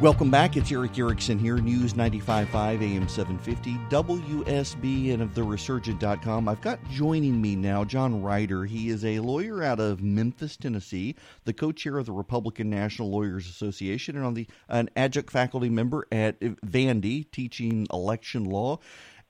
Welcome back. It's Erick Erickson here, News 95.5 AM 750, WSB, and of the Resurgent.com. I've got joining me now John Ryder. He is a lawyer out of Memphis, Tennessee, the co chair of the Republican National Lawyers Association, and on the an adjunct faculty member at Vandy teaching election law.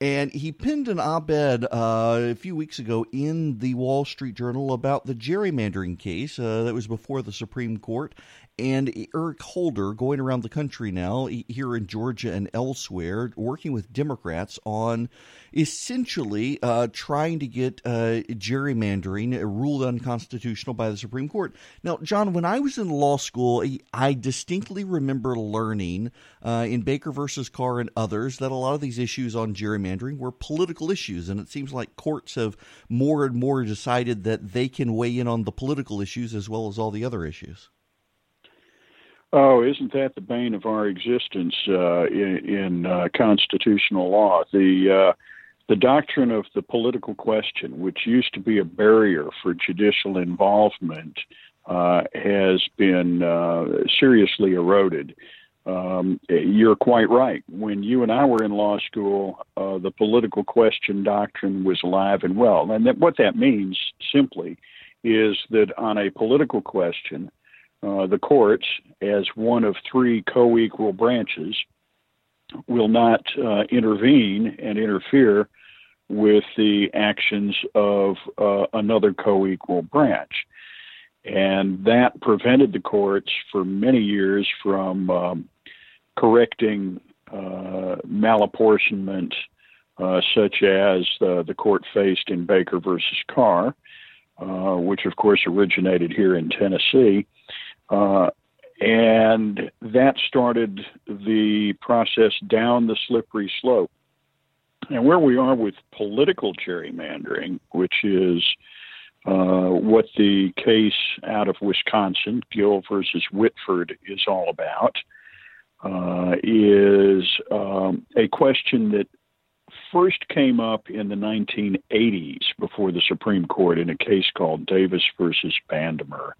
And he penned an op ed uh, a few weeks ago in the Wall Street Journal about the gerrymandering case uh, that was before the Supreme Court and Eric Holder going around the country now, here in Georgia and elsewhere, working with Democrats on essentially uh, trying to get uh, gerrymandering ruled unconstitutional by the Supreme Court. Now, John, when I was in law school, I distinctly remember learning uh, in Baker versus Carr and others that a lot of these issues on gerrymandering were political issues, and it seems like courts have more and more decided that they can weigh in on the political issues as well as all the other issues. Oh, isn't that the bane of our existence uh, in, in uh, constitutional law? The uh, the doctrine of the political question, which used to be a barrier for judicial involvement, uh, has been uh, seriously eroded. Um, you're quite right. When you and I were in law school, uh, the political question doctrine was alive and well. And that, what that means simply is that on a political question, uh, the courts, as one of three co equal branches, will not uh, intervene and interfere with the actions of uh, another co equal branch. And that prevented the courts for many years from um, correcting uh, malapportionment, uh, such as the court faced in Baker versus Carr, which of course originated here in Tennessee. Uh, and that started the process down the slippery slope. And where we are with political gerrymandering, which is uh, what the case out of Wisconsin, Gill versus Whitford, is all about, uh, is um, a question that first came up in the 1980s before the Supreme Court in a case called Davis versus Bandemer.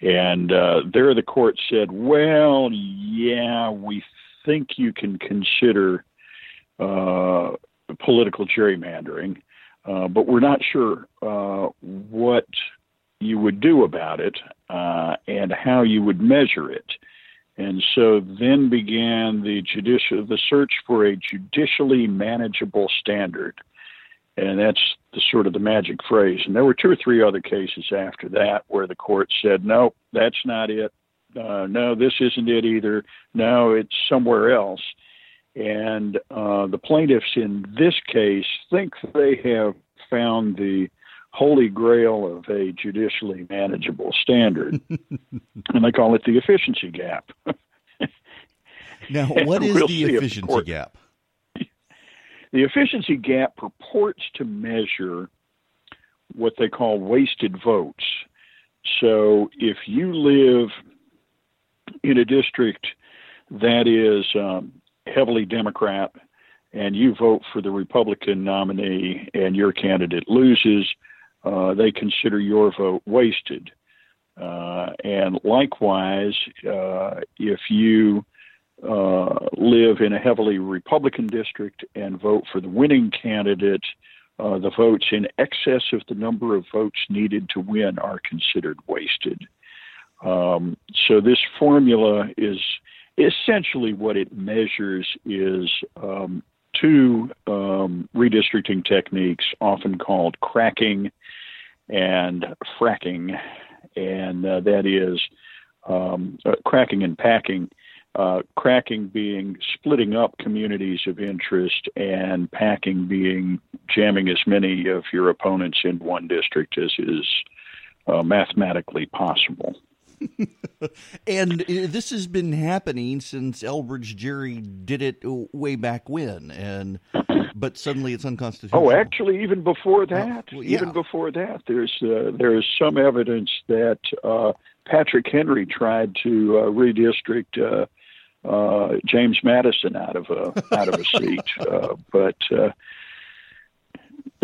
And uh, there the court said, well, yeah, we think you can consider uh, political gerrymandering, uh, but we're not sure uh, what you would do about it uh, and how you would measure it. And so then began the judicial the search for a judicially manageable standard and that's the sort of the magic phrase. And there were two or three other cases after that where the court said, no, that's not it. Uh, no, this isn't it either. No, it's somewhere else. And uh, the plaintiffs in this case think they have found the holy grail of a judicially manageable standard, and they call it the efficiency gap. now, what is we'll the efficiency gap? The efficiency gap purports to measure what they call wasted votes. So if you live in a district that is um, heavily Democrat and you vote for the Republican nominee and your candidate loses, uh, they consider your vote wasted. Uh, and likewise, uh, if you uh, live in a heavily Republican district and vote for the winning candidate, uh, the votes in excess of the number of votes needed to win are considered wasted. Um, so this formula is essentially what it measures is um, two um, redistricting techniques, often called cracking and fracking, and uh, that is um, uh, cracking and packing uh, cracking being splitting up communities of interest, and packing being jamming as many of your opponents in one district as is uh, mathematically possible. and this has been happening since Elbridge Gerry did it way back when, and but suddenly it's unconstitutional. Oh, actually, even before that, well, yeah. even before that, there's uh, there's some evidence that uh, Patrick Henry tried to uh, redistrict uh, James Madison out of a out of a seat. Uh, but uh,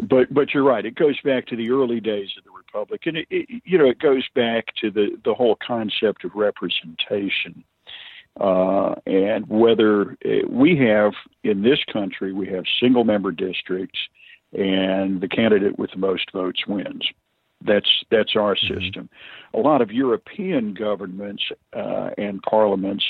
but but you're right. It goes back to the early days of the republic, and it, it, you know it goes back to the the whole concept of representation. uh, and whether uh, we have in this country we have single member districts and the candidate with the most votes wins. That's that's our mm-hmm. system. A lot of European governments uh, and parliaments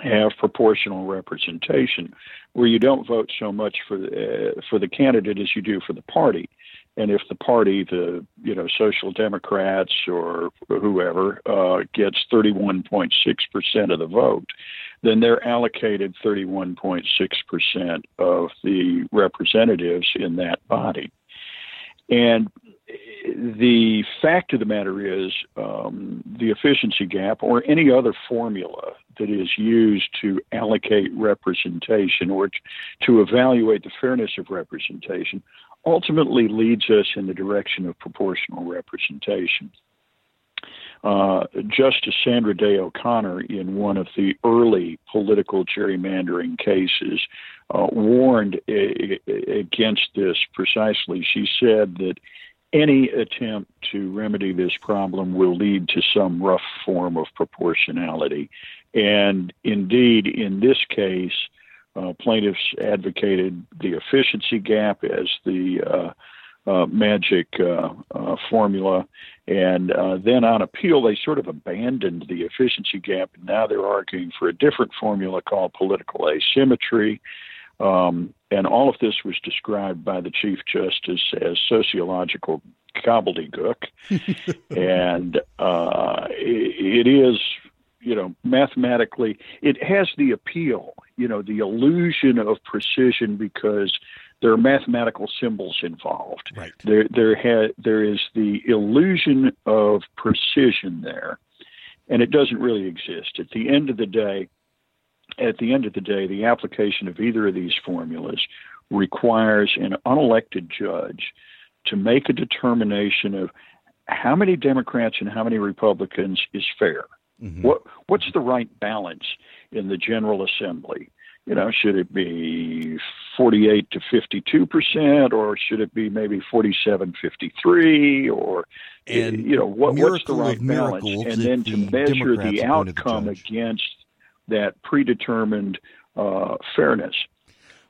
have proportional representation, where you don't vote so much for uh, for the candidate as you do for the party. And if the party, the you know Social Democrats or whoever, uh, gets 31.6 percent of the vote, then they're allocated 31.6 percent of the representatives in that body. And the fact of the matter is, um, the efficiency gap or any other formula that is used to allocate representation or to evaluate the fairness of representation ultimately leads us in the direction of proportional representation. Uh, Justice Sandra Day O'Connor, in one of the early political gerrymandering cases, uh, warned a- a- against this precisely. She said that any attempt to remedy this problem will lead to some rough form of proportionality. And indeed, in this case, uh, plaintiffs advocated the efficiency gap as the uh, uh, magic uh, uh, formula. And uh, then on appeal, they sort of abandoned the efficiency gap. And now they're arguing for a different formula called political asymmetry. Um, and all of this was described by the Chief Justice as sociological gobbledygook. and it, it is you know, mathematically, it has the appeal, you know, the illusion of precision because there are mathematical symbols involved. Right. There, there, ha- there is the illusion of precision there, and it doesn't really exist. At the end of the day, at the end of the day, the application of either of these formulas requires an unelected judge to make a determination of how many Democrats and how many Republicans is fair. Mm-hmm. What what's the right balance in the General Assembly? You know, should it be 48 to 52 percent, or should it be maybe 47, 53, or and you know what, what's the right balance? And then to measure Democrats the outcome the against that predetermined uh, fairness.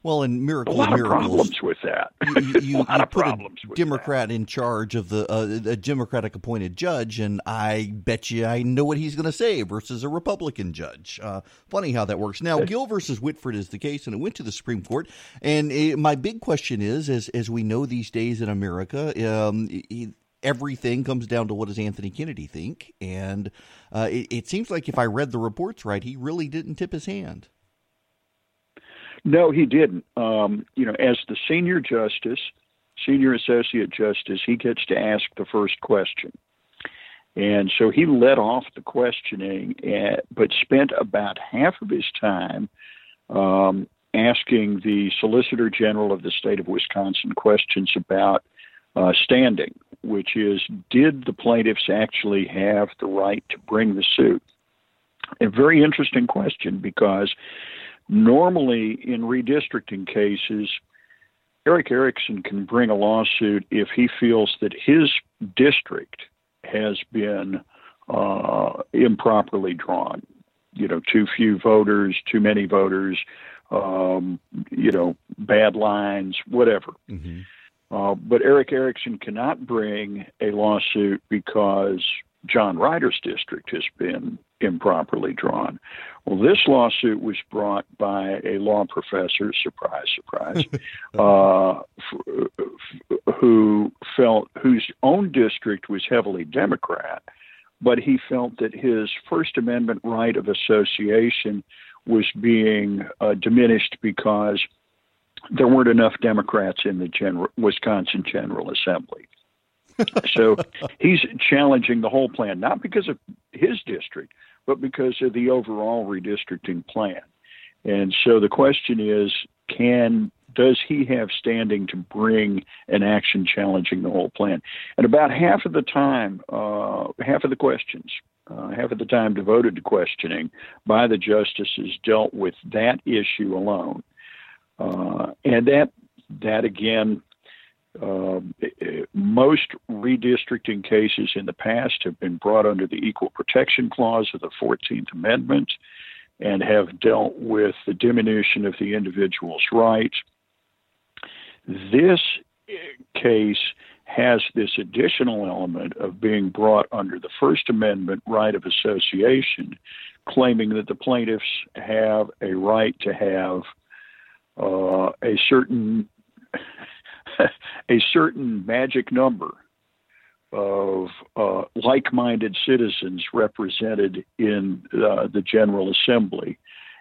Well, and miracle a lot of miracles, problems with that. You, you, a lot you of put problems a Democrat in charge of the uh, a Democratic appointed judge, and I bet you I know what he's going to say versus a Republican judge. Uh, funny how that works. Now, Gill versus Whitford is the case, and it went to the Supreme Court. And uh, my big question is, as as we know these days in America, um, everything comes down to what does Anthony Kennedy think, and uh, it, it seems like if I read the reports right, he really didn't tip his hand. No, he didn't. Um, you know, as the senior justice, senior associate justice, he gets to ask the first question. And so he led off the questioning, at, eh, but spent about half of his time um, asking the Solicitor General of the state of Wisconsin questions about uh, standing, which is did the plaintiffs actually have the right to bring the suit? A very interesting question because Normally, in redistricting cases, Erick Erickson can bring a lawsuit if he feels that his district has been uh, improperly drawn. You know, too few voters, too many voters, um, you know, bad lines, whatever. Mm-hmm. Uh, but Erick Erickson cannot bring a lawsuit because John Ryder's district has been improperly drawn. Well, this lawsuit was brought by a law professor, surprise, surprise, uh, f- who felt whose own district was heavily Democrat, but he felt that his First Amendment right of association was being uh, diminished because there weren't enough Democrats in the general, Wisconsin General Assembly. so he's challenging the whole plan, not because of his district, but because of the overall redistricting plan. And so the question is, can does he have standing to bring an action challenging the whole plan? And about half of the time, uh, half of the questions, uh, half of the time devoted to questioning by the justices dealt with that issue alone. Uh, and that that again uh, most redistricting cases in the past have been brought under the Equal Protection Clause of the 14th Amendment. and have dealt with the diminution of the individual's rights. This case has this additional element of being brought under the First Amendment right of association, claiming that the plaintiffs have a right to have uh, a certain a certain magic number of uh, like-minded citizens represented in uh, the General Assembly,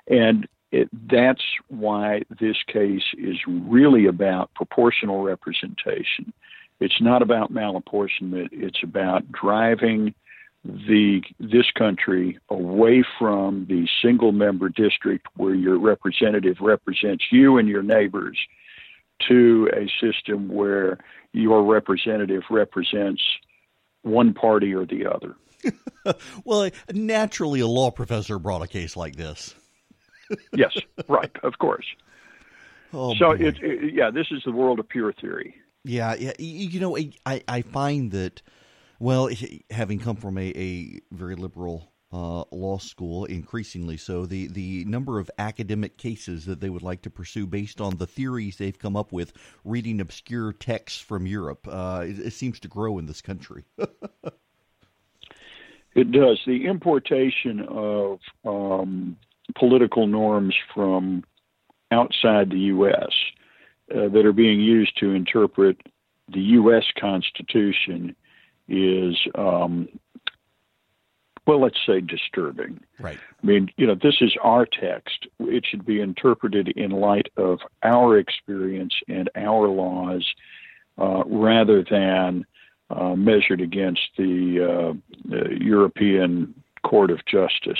and it, that's why this case is really about proportional representation. It's not about malapportionment. It's about driving the this country away from the single member district where your representative represents you and your neighbors to a system where your representative represents one party or the other. well, naturally, a law professor brought a case like this. yes, right, of course. Oh, so, it, it, yeah, this is the world of pure theory. Yeah, yeah. You know, I, I find that, well, having come from a, a very liberal uh, law school, increasingly so, the, the number of academic cases that they would like to pursue based on the theories they've come up with reading obscure texts from Europe, uh, it, it seems to grow in this country. it does. The importation of um, political norms from outside the U.S. Uh, that are being used to interpret the U.S. Constitution is um, well, let's say disturbing. Right. I mean, you know, this is our text. It should be interpreted in light of our experience and our laws uh, rather than uh, measured against the, uh, the, European Court of Justice.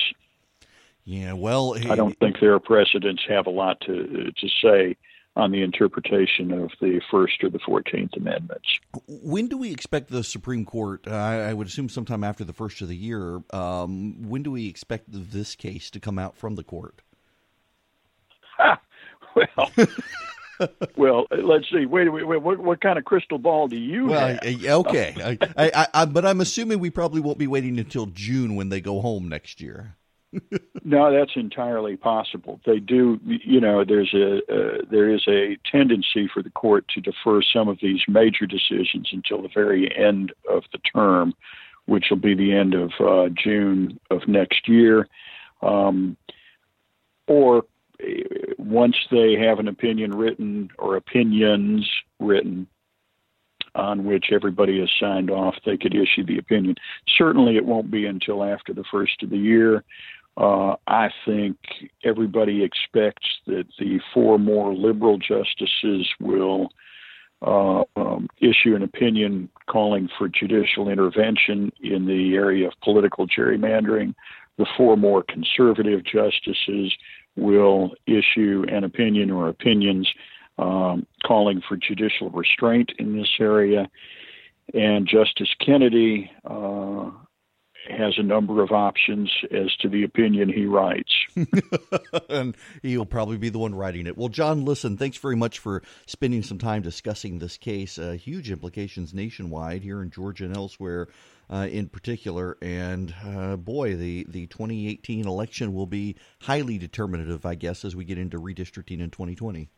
Yeah, well, I don't think their precedents have a lot to to say on the interpretation of the First or the Fourteenth Amendments. When do we expect the Supreme Court? Uh, I would assume sometime after the first of the year. Um, when do we expect this case to come out from the court? well. well, let's see. Wait, wait, wait. What, what, kind of crystal ball do you well, have? Okay, I, I, I, but I'm assuming we probably won't be waiting until June when they go home next year no, that's entirely possible. They do, you know, there's a uh, there is a tendency for the court to defer some of these major decisions until the very end of the term, which will be the end of uh, June of next year, um, or uh, once they have an opinion written or opinions written on which everybody has signed off, they could issue the opinion. Certainly, it won't be until after the first of the year. Uh, I think everybody expects that the four more liberal justices will uh, um, issue an opinion calling for judicial intervention in the area of political gerrymandering. The four more conservative justices will issue an opinion or opinions um, calling for judicial restraint in this area. And Justice Kennedy uh, has a number of options as to the opinion he writes. and he'll probably be the one writing it. Well, John, listen, thanks very much for spending some time discussing this case. Uh, huge implications nationwide here in Georgia and elsewhere. Uh, in particular, and uh, boy, the, the 2018 election will be highly determinative, I guess, as we get into redistricting in 2020.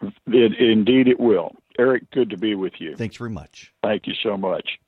It, indeed, it will. Erick, good to be with you. Thanks very much. Thank you so much.